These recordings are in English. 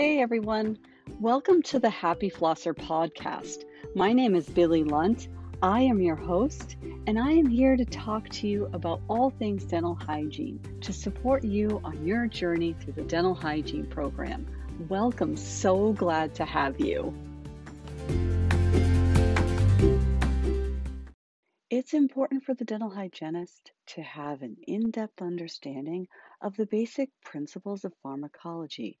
Hey everyone, welcome to the Happy Flosser podcast. My name is Billy Lunt. I am your host, and I am here to talk to you about all things dental hygiene to support you on your journey through the dental hygiene program. Welcome, so glad to have you. It's important for the dental hygienist to have an in depth understanding of the basic principles of pharmacology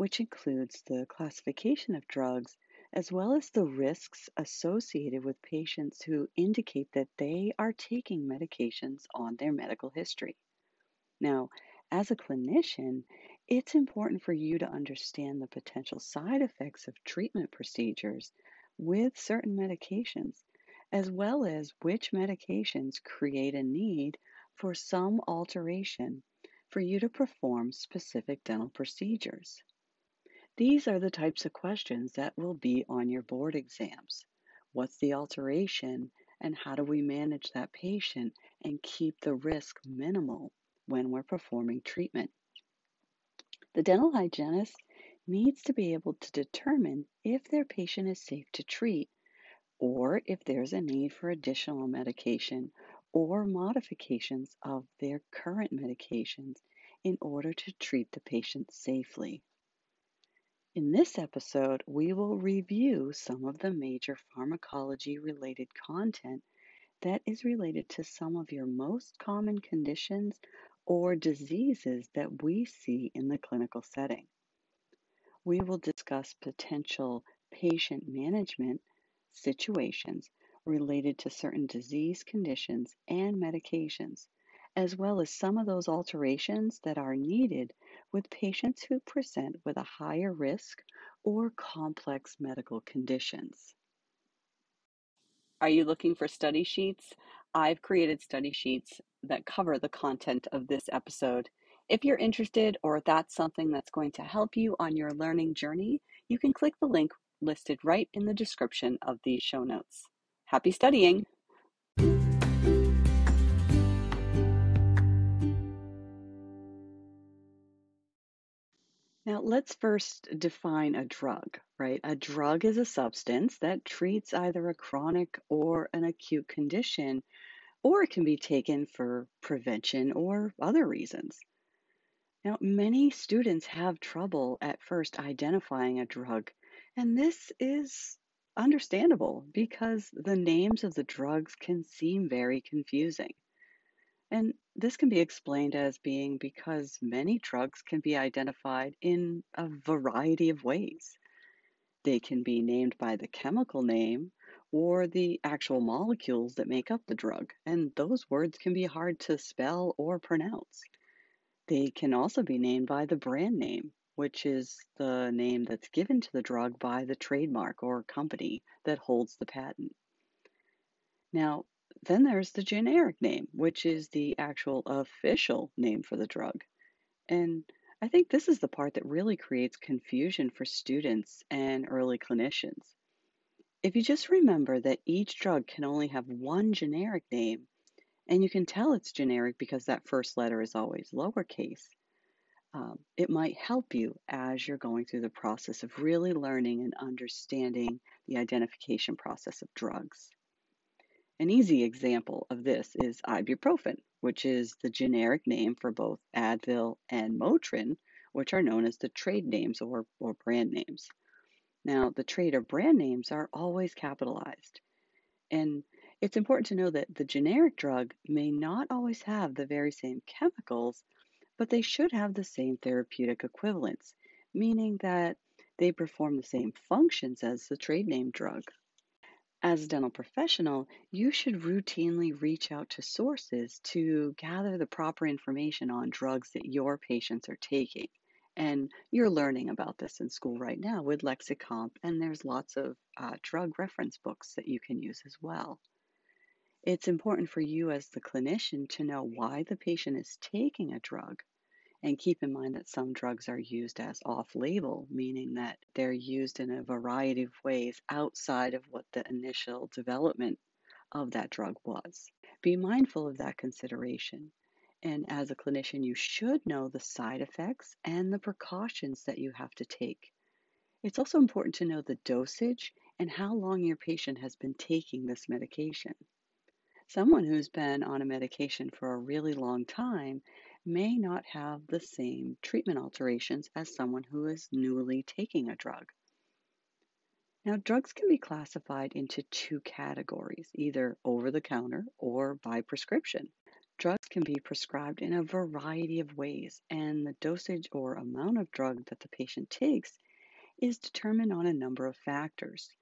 which includes the classification of drugs as well as the risks associated with patients who indicate that they are taking medications on their medical history. Now, as a clinician, it's important for you to understand the potential side effects of treatment procedures with certain medications, as well as which medications create a need for some alteration for you to perform specific dental procedures. These are the types of questions that will be on your board exams. What's the alteration, and how do we manage that patient and keep the risk minimal when we're performing treatment? The dental hygienist needs to be able to determine if their patient is safe to treat or if there's a need for additional medication or modifications of their current medications in order to treat the patient safely. In this episode, we will review some of the major pharmacology related content that is related to some of your most common conditions or diseases that we see in the clinical setting. We will discuss potential patient management situations related to certain disease conditions and medications, as well as some of those alterations that are needed with patients who present with a higher risk or complex medical conditions. Are you looking for study sheets? I've created study sheets that cover the content of this episode. If you're interested or that's something that's going to help you on your learning journey, you can click the link listed right in the description of these show notes. Happy studying! Let's first define a drug, right? A drug is a substance that treats either a chronic or an acute condition, or it can be taken for prevention or other reasons. Now, many students have trouble at first identifying a drug, and this is understandable because the names of the drugs can seem very confusing. And this can be explained as being because many drugs can be identified in a variety of ways. They can be named by the chemical name or the actual molecules that make up the drug, and those words can be hard to spell or pronounce. They can also be named by the brand name, which is the name that's given to the drug by the trademark or company that holds the patent. Now, then there's the generic name, which is the actual official name for the drug. And I think this is the part that really creates confusion for students and early clinicians. If you just remember that each drug can only have one generic name, and you can tell it's generic because that first letter is always lowercase, um, it might help you as you're going through the process of really learning and understanding the identification process of drugs. An easy example of this is ibuprofen, which is the generic name for both Advil and Motrin, which are known as the trade names or, or brand names. Now, the trade or brand names are always capitalized. And it's important to know that the generic drug may not always have the very same chemicals, but they should have the same therapeutic equivalents, meaning that they perform the same functions as the trade name drug. As a dental professional, you should routinely reach out to sources to gather the proper information on drugs that your patients are taking. And you're learning about this in school right now with Lexicomp, and there's lots of uh, drug reference books that you can use as well. It's important for you as the clinician to know why the patient is taking a drug and keep in mind that some drugs are used as off label, meaning that they're used in a variety of ways outside of what the initial development of that drug was. Be mindful of that consideration. And as a clinician, you should know the side effects and the precautions that you have to take. It's also important to know the dosage and how long your patient has been taking this medication. Someone who's been on a medication for a really long time may not have the same treatment alterations as someone who is newly taking a drug. Now, drugs can be classified into two categories, either over the counter or by prescription. Drugs can be prescribed in a variety of ways, and the dosage or amount of drug that the patient takes is determined on a number of factors.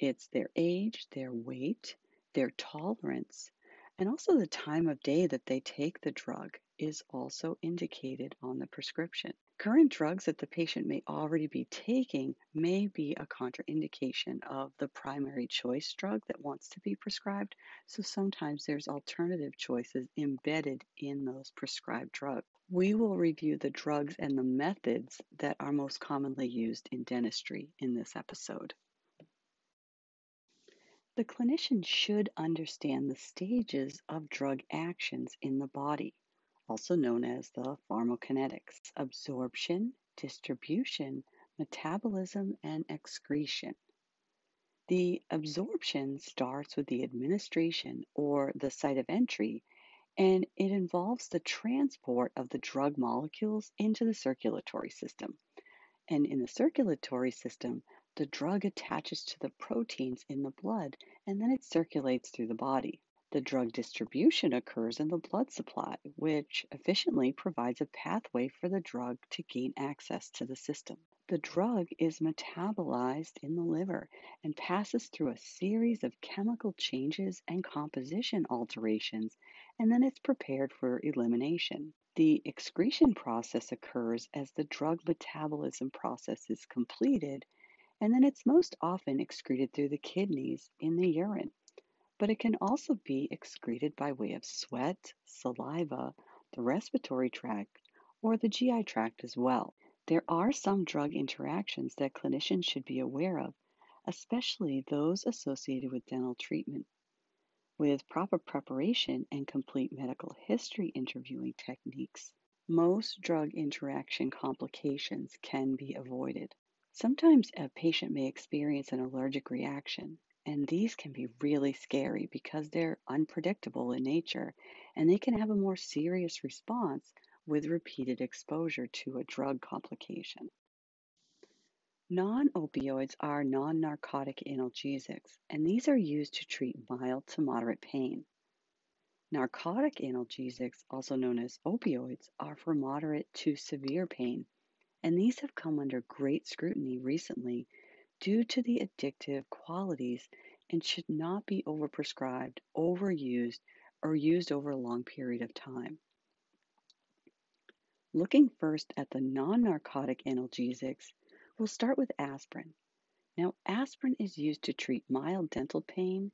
It's their age, their weight, their tolerance, and also the time of day that they take the drug is also indicated on the prescription. Current drugs that the patient may already be taking may be a contraindication of the primary choice drug that wants to be prescribed, so sometimes there's alternative choices embedded in those prescribed drugs. We will review the drugs and the methods that are most commonly used in dentistry in this episode. The clinician should understand the stages of drug actions in the body, also known as the pharmacokinetics absorption, distribution, metabolism, and excretion. The absorption starts with the administration or the site of entry, and it involves the transport of the drug molecules into the circulatory system. And in the circulatory system, the drug attaches to the proteins in the blood and then it circulates through the body. The drug distribution occurs in the blood supply, which efficiently provides a pathway for the drug to gain access to the system. The drug is metabolized in the liver and passes through a series of chemical changes and composition alterations, and then it's prepared for elimination. The excretion process occurs as the drug metabolism process is completed and then it's most often excreted through the kidneys in the urine. But it can also be excreted by way of sweat, saliva, the respiratory tract, or the GI tract as well. There are some drug interactions that clinicians should be aware of, especially those associated with dental treatment. With proper preparation and complete medical history interviewing techniques, most drug interaction complications can be avoided. Sometimes a patient may experience an allergic reaction, and these can be really scary because they're unpredictable in nature and they can have a more serious response with repeated exposure to a drug complication. Non opioids are non narcotic analgesics, and these are used to treat mild to moderate pain. Narcotic analgesics, also known as opioids, are for moderate to severe pain and these have come under great scrutiny recently due to the addictive qualities and should not be overprescribed, overused, or used over a long period of time. Looking first at the non narcotic analgesics, we'll start with aspirin. Now, aspirin is used to treat mild dental pain,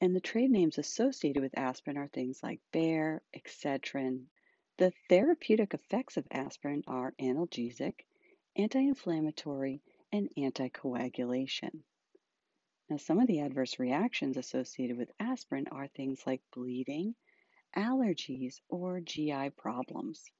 and the trade names associated with aspirin are things like Bayer, Excedrin, the therapeutic effects of aspirin are analgesic, anti inflammatory, and anticoagulation. Now, some of the adverse reactions associated with aspirin are things like bleeding, allergies, or GI problems.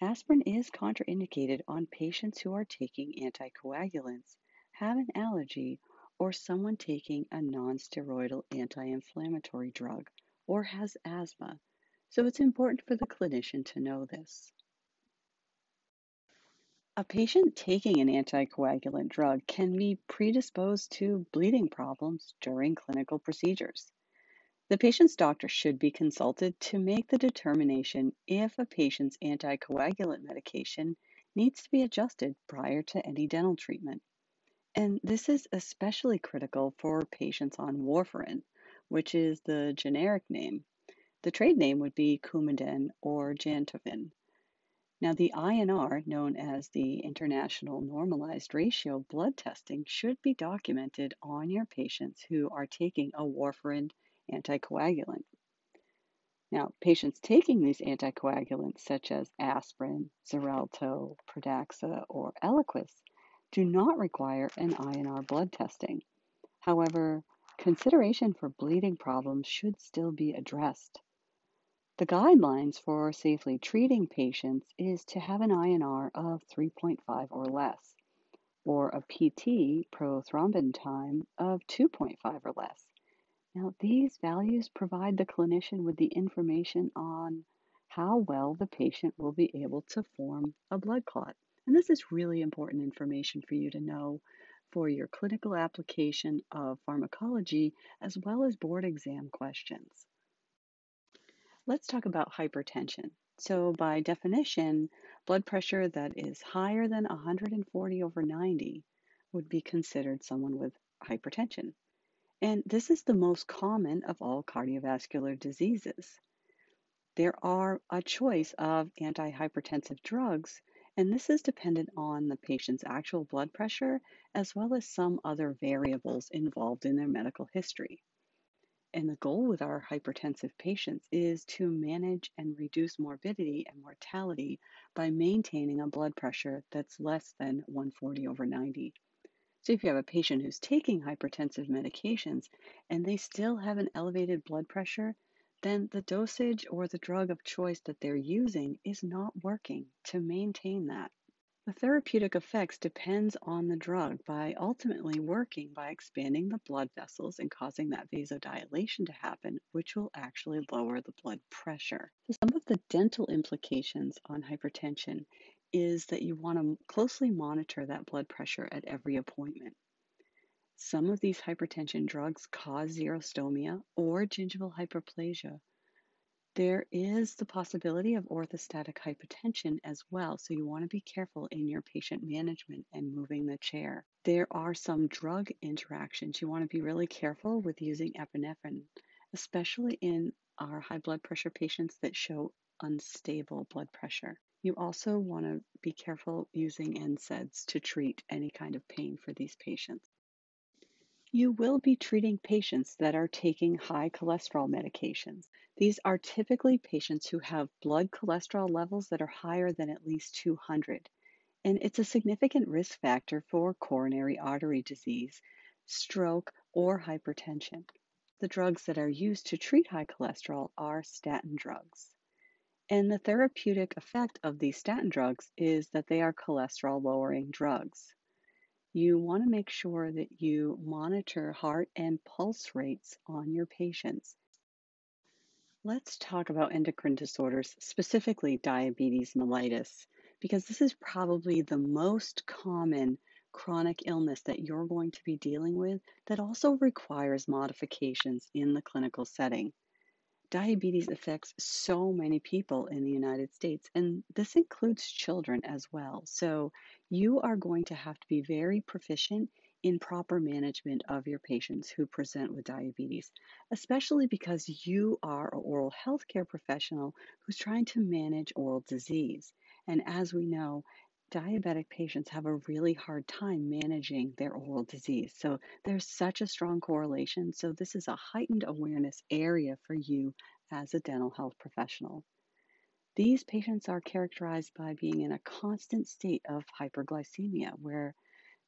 Aspirin is contraindicated on patients who are taking anticoagulants, have an allergy, or someone taking a nonsteroidal anti inflammatory drug, or has asthma so it's important for the clinician to know this. A patient taking an anticoagulant drug can be predisposed to bleeding problems during clinical procedures. The patient's doctor should be consulted to make the determination if a patient's anticoagulant medication needs to be adjusted prior to any dental treatment. And this is especially critical for patients on warfarin, which is the generic name the trade name would be Coumadin or Jantoven. Now, the INR, known as the International Normalized Ratio blood testing, should be documented on your patients who are taking a warfarin anticoagulant. Now, patients taking these anticoagulants, such as aspirin, Xarelto, Pradaxa, or Eliquis, do not require an INR blood testing. However, consideration for bleeding problems should still be addressed. The guidelines for safely treating patients is to have an INR of 3.5 or less, or a PT prothrombin time of 2.5 or less. Now, these values provide the clinician with the information on how well the patient will be able to form a blood clot. And this is really important information for you to know for your clinical application of pharmacology as well as board exam questions. Let's talk about hypertension. So, by definition, blood pressure that is higher than 140 over 90 would be considered someone with hypertension. And this is the most common of all cardiovascular diseases. There are a choice of antihypertensive drugs, and this is dependent on the patient's actual blood pressure as well as some other variables involved in their medical history. And the goal with our hypertensive patients is to manage and reduce morbidity and mortality by maintaining a blood pressure that's less than 140 over 90. So, if you have a patient who's taking hypertensive medications and they still have an elevated blood pressure, then the dosage or the drug of choice that they're using is not working to maintain that. The therapeutic effects depends on the drug by ultimately working by expanding the blood vessels and causing that vasodilation to happen, which will actually lower the blood pressure. So Some of the dental implications on hypertension is that you want to closely monitor that blood pressure at every appointment. Some of these hypertension drugs cause xerostomia or gingival hyperplasia, there is the possibility of orthostatic hypotension as well, so you want to be careful in your patient management and moving the chair. There are some drug interactions. You want to be really careful with using epinephrine, especially in our high blood pressure patients that show unstable blood pressure. You also want to be careful using NSAIDs to treat any kind of pain for these patients. You will be treating patients that are taking high cholesterol medications. These are typically patients who have blood cholesterol levels that are higher than at least 200. And it's a significant risk factor for coronary artery disease, stroke, or hypertension. The drugs that are used to treat high cholesterol are statin drugs. And the therapeutic effect of these statin drugs is that they are cholesterol lowering drugs you want to make sure that you monitor heart and pulse rates on your patients. Let's talk about endocrine disorders, specifically diabetes mellitus, because this is probably the most common chronic illness that you're going to be dealing with that also requires modifications in the clinical setting diabetes affects so many people in the United States, and this includes children as well. So, you are going to have to be very proficient in proper management of your patients who present with diabetes, especially because you are an oral health care professional who's trying to manage oral disease. And as we know, diabetic patients have a really hard time managing their oral disease. So there's such a strong correlation. So this is a heightened awareness area for you as a dental health professional. These patients are characterized by being in a constant state of hyperglycemia where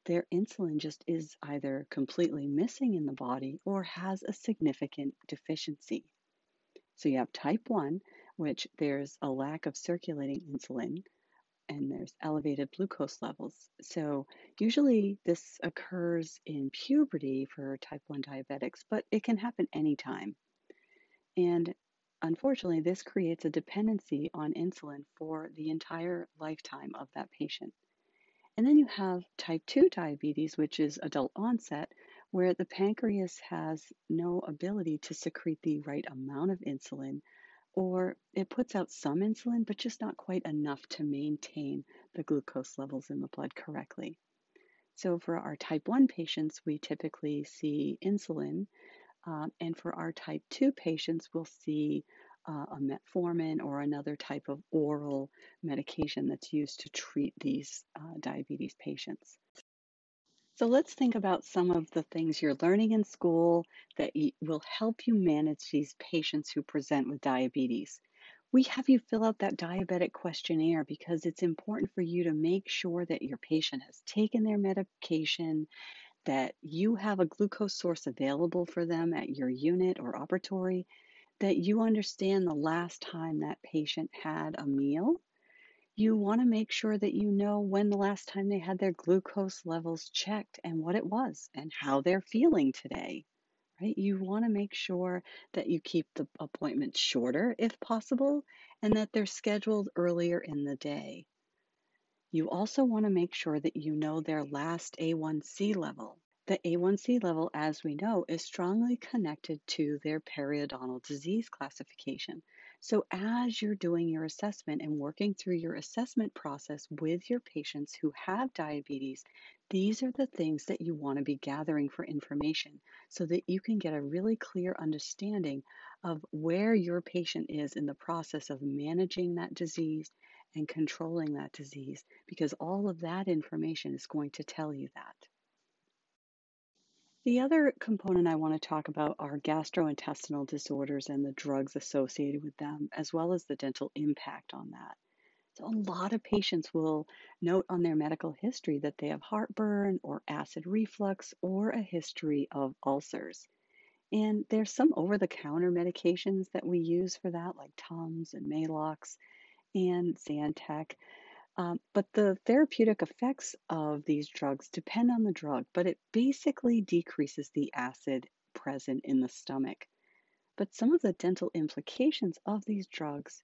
their insulin just is either completely missing in the body or has a significant deficiency. So you have type 1, which there's a lack of circulating insulin and there's elevated glucose levels. So, usually this occurs in puberty for type 1 diabetics, but it can happen anytime. And unfortunately, this creates a dependency on insulin for the entire lifetime of that patient. And then you have type 2 diabetes, which is adult onset, where the pancreas has no ability to secrete the right amount of insulin or it puts out some insulin, but just not quite enough to maintain the glucose levels in the blood correctly. So, for our type 1 patients, we typically see insulin, um, and for our type 2 patients, we'll see uh, a metformin or another type of oral medication that's used to treat these uh, diabetes patients. So let's think about some of the things you're learning in school that will help you manage these patients who present with diabetes. We have you fill out that diabetic questionnaire because it's important for you to make sure that your patient has taken their medication, that you have a glucose source available for them at your unit or operatory, that you understand the last time that patient had a meal. You want to make sure that you know when the last time they had their glucose levels checked and what it was and how they're feeling today. Right? You want to make sure that you keep the appointment shorter if possible and that they're scheduled earlier in the day. You also want to make sure that you know their last A1C level. The A1C level, as we know, is strongly connected to their periodontal disease classification. So, as you're doing your assessment and working through your assessment process with your patients who have diabetes, these are the things that you want to be gathering for information so that you can get a really clear understanding of where your patient is in the process of managing that disease and controlling that disease because all of that information is going to tell you that. The other component I want to talk about are gastrointestinal disorders and the drugs associated with them, as well as the dental impact on that. So, a lot of patients will note on their medical history that they have heartburn or acid reflux or a history of ulcers. And there's some over the counter medications that we use for that, like Tums and Maalox and Zantac. Um, but the therapeutic effects of these drugs depend on the drug, but it basically decreases the acid present in the stomach. But some of the dental implications of these drugs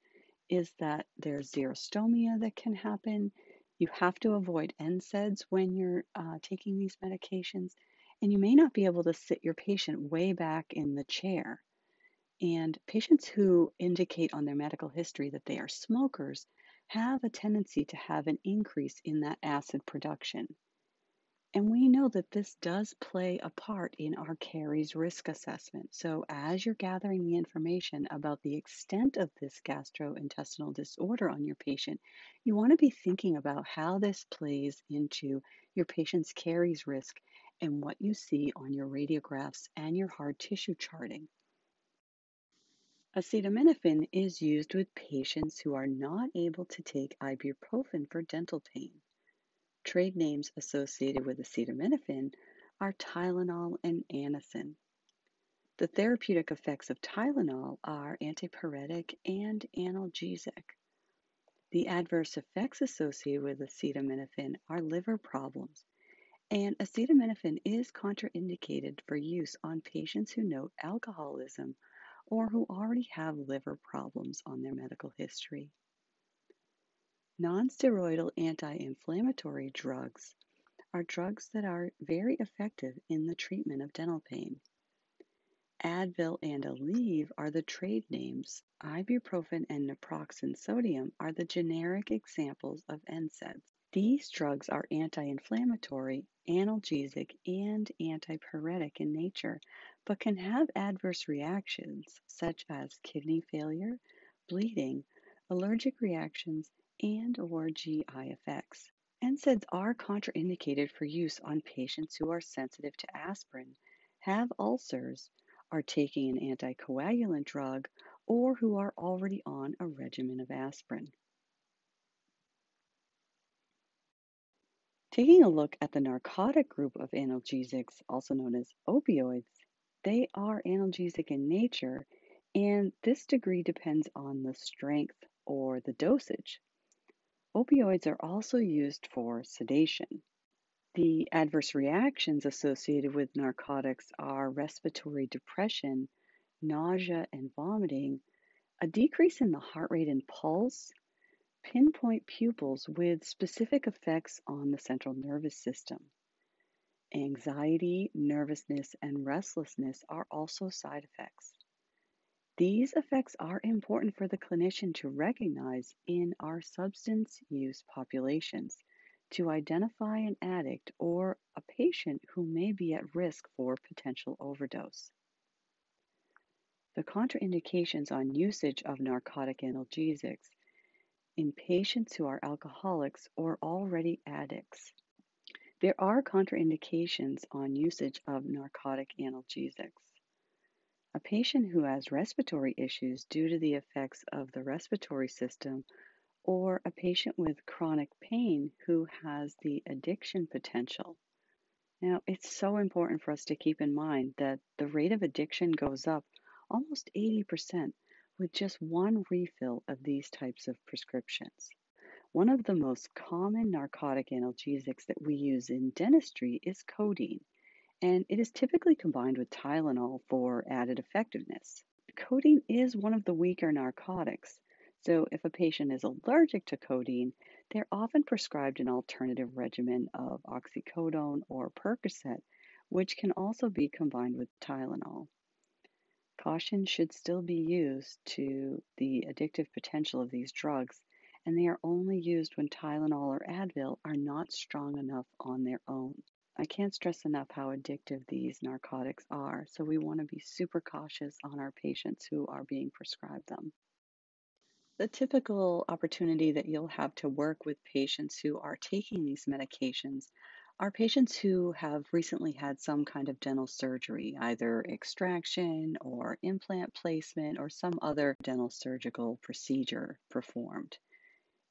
is that there's xerostomia that can happen. You have to avoid NSAIDs when you're uh, taking these medications, and you may not be able to sit your patient way back in the chair. And patients who indicate on their medical history that they are smokers have a tendency to have an increase in that acid production. And we know that this does play a part in our caries risk assessment. So, as you're gathering the information about the extent of this gastrointestinal disorder on your patient, you want to be thinking about how this plays into your patient's caries risk and what you see on your radiographs and your hard tissue charting. Acetaminophen is used with patients who are not able to take ibuprofen for dental pain. Trade names associated with acetaminophen are Tylenol and Anacin. The therapeutic effects of Tylenol are antipyretic and analgesic. The adverse effects associated with acetaminophen are liver problems, and acetaminophen is contraindicated for use on patients who note alcoholism or who already have liver problems on their medical history. Nonsteroidal anti inflammatory drugs are drugs that are very effective in the treatment of dental pain. Advil and Aleve are the trade names. Ibuprofen and naproxen sodium are the generic examples of NSAIDs. These drugs are anti inflammatory, analgesic, and antipyretic in nature, but can have adverse reactions such as kidney failure, bleeding, allergic reactions, and or GI effects. NSAIDs are contraindicated for use on patients who are sensitive to aspirin, have ulcers, are taking an anticoagulant drug, or who are already on a regimen of aspirin. Taking a look at the narcotic group of analgesics, also known as opioids, they are analgesic in nature, and this degree depends on the strength or the dosage. Opioids are also used for sedation. The adverse reactions associated with narcotics are respiratory depression, nausea and vomiting, a decrease in the heart rate and pulse, pinpoint pupils with specific effects on the central nervous system. Anxiety, nervousness, and restlessness are also side effects. These effects are important for the clinician to recognize in our substance use populations to identify an addict or a patient who may be at risk for potential overdose. The contraindications on usage of narcotic analgesics in patients who are alcoholics or already addicts. There are contraindications on usage of narcotic analgesics. A patient who has respiratory issues due to the effects of the respiratory system, or a patient with chronic pain who has the addiction potential. Now, it's so important for us to keep in mind that the rate of addiction goes up almost 80%, with just one refill of these types of prescriptions. One of the most common narcotic analgesics that we use in dentistry is codeine, and it is typically combined with Tylenol for added effectiveness. Codeine is one of the weaker narcotics, so if a patient is allergic to codeine, they're often prescribed an alternative regimen of oxycodone or Percocet, which can also be combined with Tylenol. Caution should still be used to the addictive potential of these drugs, and they are only used when Tylenol or Advil are not strong enough on their own. I can't stress enough how addictive these narcotics are, so we want to be super cautious on our patients who are being prescribed them. The typical opportunity that you'll have to work with patients who are taking these medications are patients who have recently had some kind of dental surgery, either extraction or implant placement or some other dental surgical procedure performed.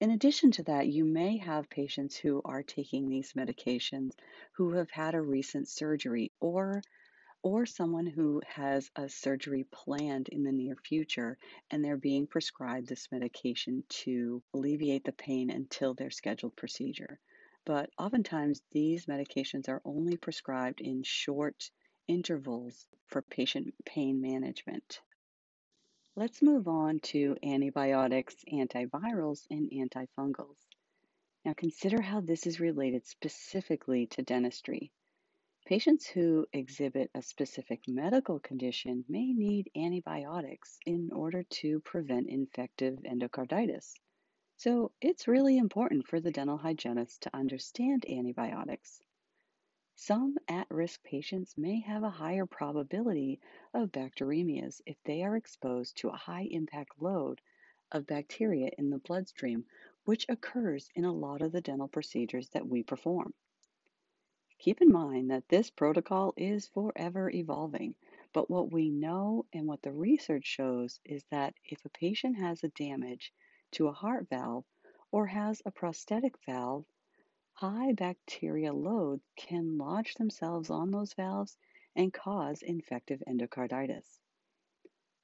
In addition to that, you may have patients who are taking these medications who have had a recent surgery or or someone who has a surgery planned in the near future and they're being prescribed this medication to alleviate the pain until their scheduled procedure. But oftentimes, these medications are only prescribed in short intervals for patient pain management. Let's move on to antibiotics, antivirals, and antifungals. Now, consider how this is related specifically to dentistry. Patients who exhibit a specific medical condition may need antibiotics in order to prevent infective endocarditis. So it's really important for the dental hygienist to understand antibiotics. Some at risk patients may have a higher probability of bacteremias if they are exposed to a high impact load of bacteria in the bloodstream, which occurs in a lot of the dental procedures that we perform. Keep in mind that this protocol is forever evolving, but what we know and what the research shows is that if a patient has a damage to a heart valve or has a prosthetic valve, high bacteria load can lodge themselves on those valves and cause infective endocarditis.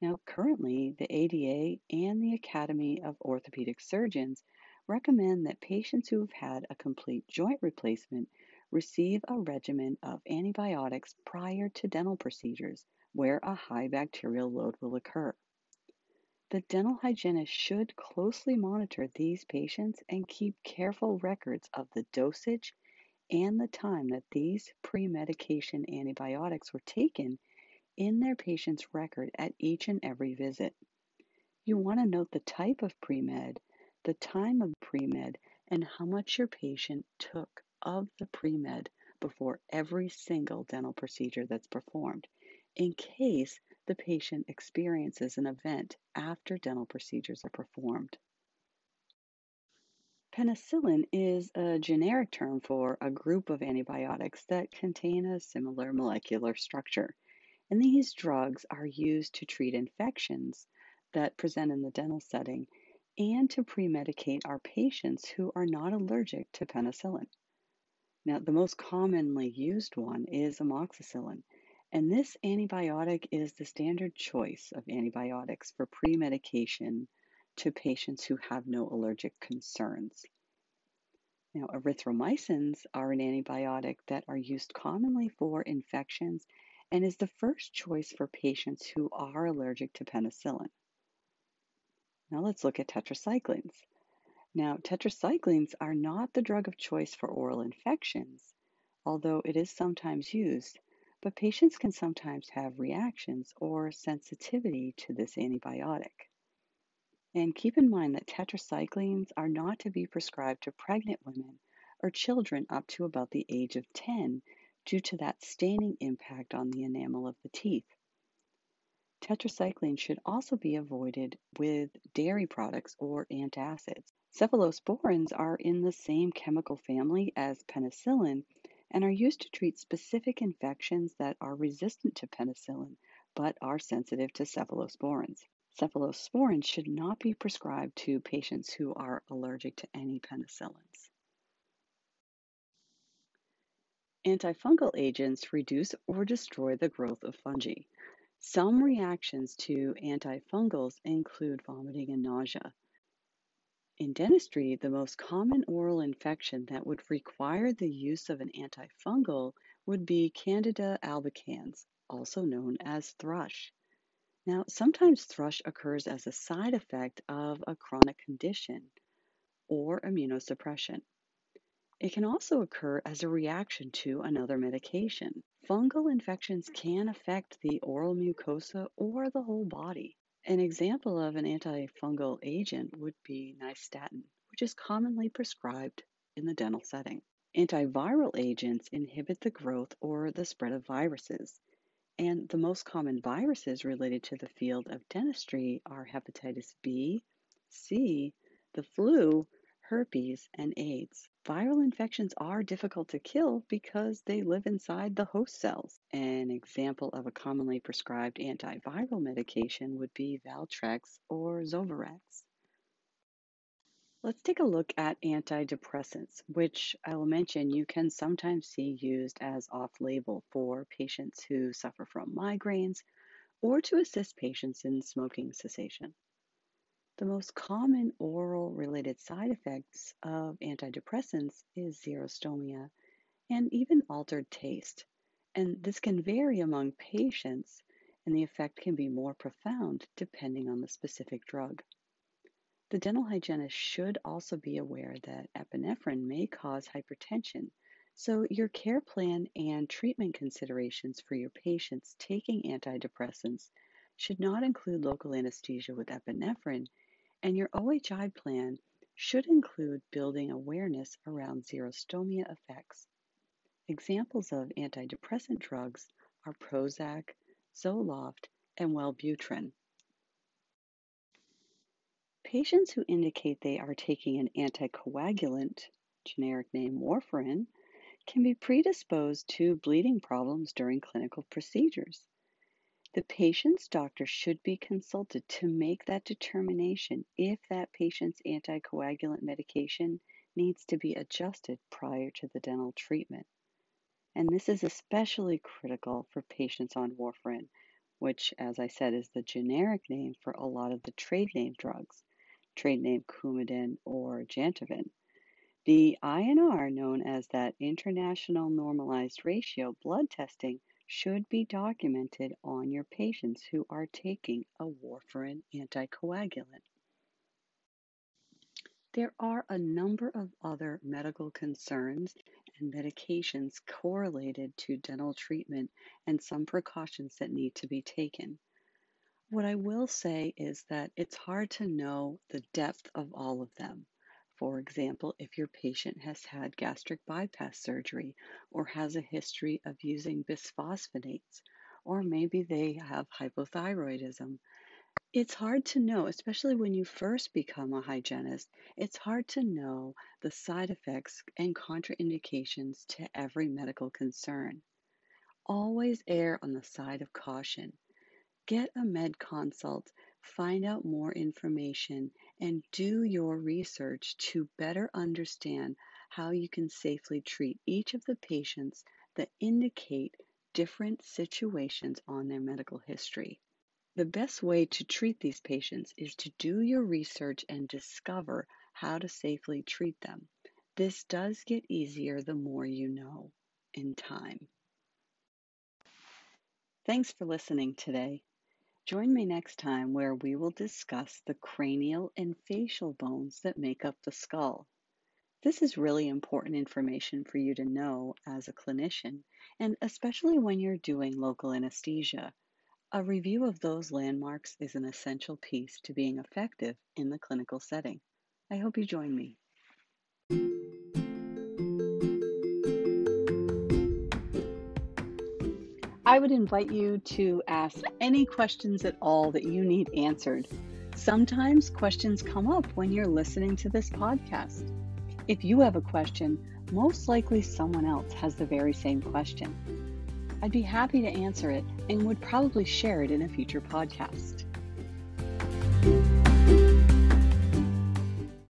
Now, currently, the ADA and the Academy of Orthopedic Surgeons recommend that patients who have had a complete joint replacement receive a regimen of antibiotics prior to dental procedures where a high bacterial load will occur. The dental hygienist should closely monitor these patients and keep careful records of the dosage and the time that these pre medication antibiotics were taken in their patient's record at each and every visit. You want to note the type of pre med, the time of pre med, and how much your patient took of the pre-med before every single dental procedure that's performed in case the patient experiences an event after dental procedures are performed. Penicillin is a generic term for a group of antibiotics that contain a similar molecular structure. And these drugs are used to treat infections that present in the dental setting and to pre medicate our patients who are not allergic to penicillin. Now, the most commonly used one is amoxicillin, and this antibiotic is the standard choice of antibiotics for pre medication to patients who have no allergic concerns. Now, erythromycins are an antibiotic that are used commonly for infections and is the first choice for patients who are allergic to penicillin. Now, let's look at tetracyclines. Now, tetracyclines are not the drug of choice for oral infections, although it is sometimes used, but patients can sometimes have reactions or sensitivity to this antibiotic. And keep in mind that tetracyclines are not to be prescribed to pregnant women or children up to about the age of 10 due to that staining impact on the enamel of the teeth. Tetracycline should also be avoided with dairy products or antacids. Cephalosporins are in the same chemical family as penicillin and are used to treat specific infections that are resistant to penicillin but are sensitive to cephalosporins. Cephalosporins should not be prescribed to patients who are allergic to any penicillins. Antifungal agents reduce or destroy the growth of fungi. Some reactions to antifungals include vomiting and nausea. In dentistry, the most common oral infection that would require the use of an antifungal would be Candida albicans, also known as thrush. Now, sometimes thrush occurs as a side effect of a chronic condition or immunosuppression. It can also occur as a reaction to another medication. Fungal infections can affect the oral mucosa or the whole body. An example of an antifungal agent would be nystatin, which is commonly prescribed in the dental setting. Antiviral agents inhibit the growth or the spread of viruses. And the most common viruses related to the field of dentistry are hepatitis B, C, the flu, herpes, and AIDS. Viral infections are difficult to kill because they live inside the host cells. An example of a commonly prescribed antiviral medication would be Valtrex or Zovirax. Let's take a look at antidepressants, which I will mention you can sometimes see used as off label for patients who suffer from migraines or to assist patients in smoking cessation. The most common oral related side effects of antidepressants is xerostomia and even altered taste. And this can vary among patients, and the effect can be more profound depending on the specific drug. The dental hygienist should also be aware that epinephrine may cause hypertension, so your care plan and treatment considerations for your patients taking antidepressants should not include local anesthesia with epinephrine and your OHI plan should include building awareness around xerostomia effects. Examples of antidepressant drugs are Prozac, Zoloft, and Wellbutrin. Patients who indicate they are taking an anticoagulant, generic name warfarin, can be predisposed to bleeding problems during clinical procedures. The patient's doctor should be consulted to make that determination if that patient's anticoagulant medication needs to be adjusted prior to the dental treatment. And this is especially critical for patients on warfarin, which, as I said, is the generic name for a lot of the trade name drugs, trade name Coumadin or Jantoven. The INR, known as that International Normalized Ratio blood testing, should be documented on your patients who are taking a warfarin anticoagulant. There are a number of other medical concerns and medications correlated to dental treatment and some precautions that need to be taken. What I will say is that it's hard to know the depth of all of them. For example, if your patient has had gastric bypass surgery or has a history of using bisphosphonates, or maybe they have hypothyroidism, it's hard to know, especially when you first become a hygienist, it's hard to know the side effects and contraindications to every medical concern. Always err on the side of caution. Get a med consult, find out more information, and do your research to better understand how you can safely treat each of the patients that indicate different situations on their medical history. The best way to treat these patients is to do your research and discover how to safely treat them. This does get easier the more you know in time. Thanks for listening today. Join me next time where we will discuss the cranial and facial bones that make up the skull. This is really important information for you to know as a clinician, and especially when you're doing local anesthesia. A review of those landmarks is an essential piece to being effective in the clinical setting. I hope you join me. I would invite you to ask any questions at all that you need answered. Sometimes questions come up when you're listening to this podcast. If you have a question, most likely someone else has the very same question. I'd be happy to answer it and would probably share it in a future podcast.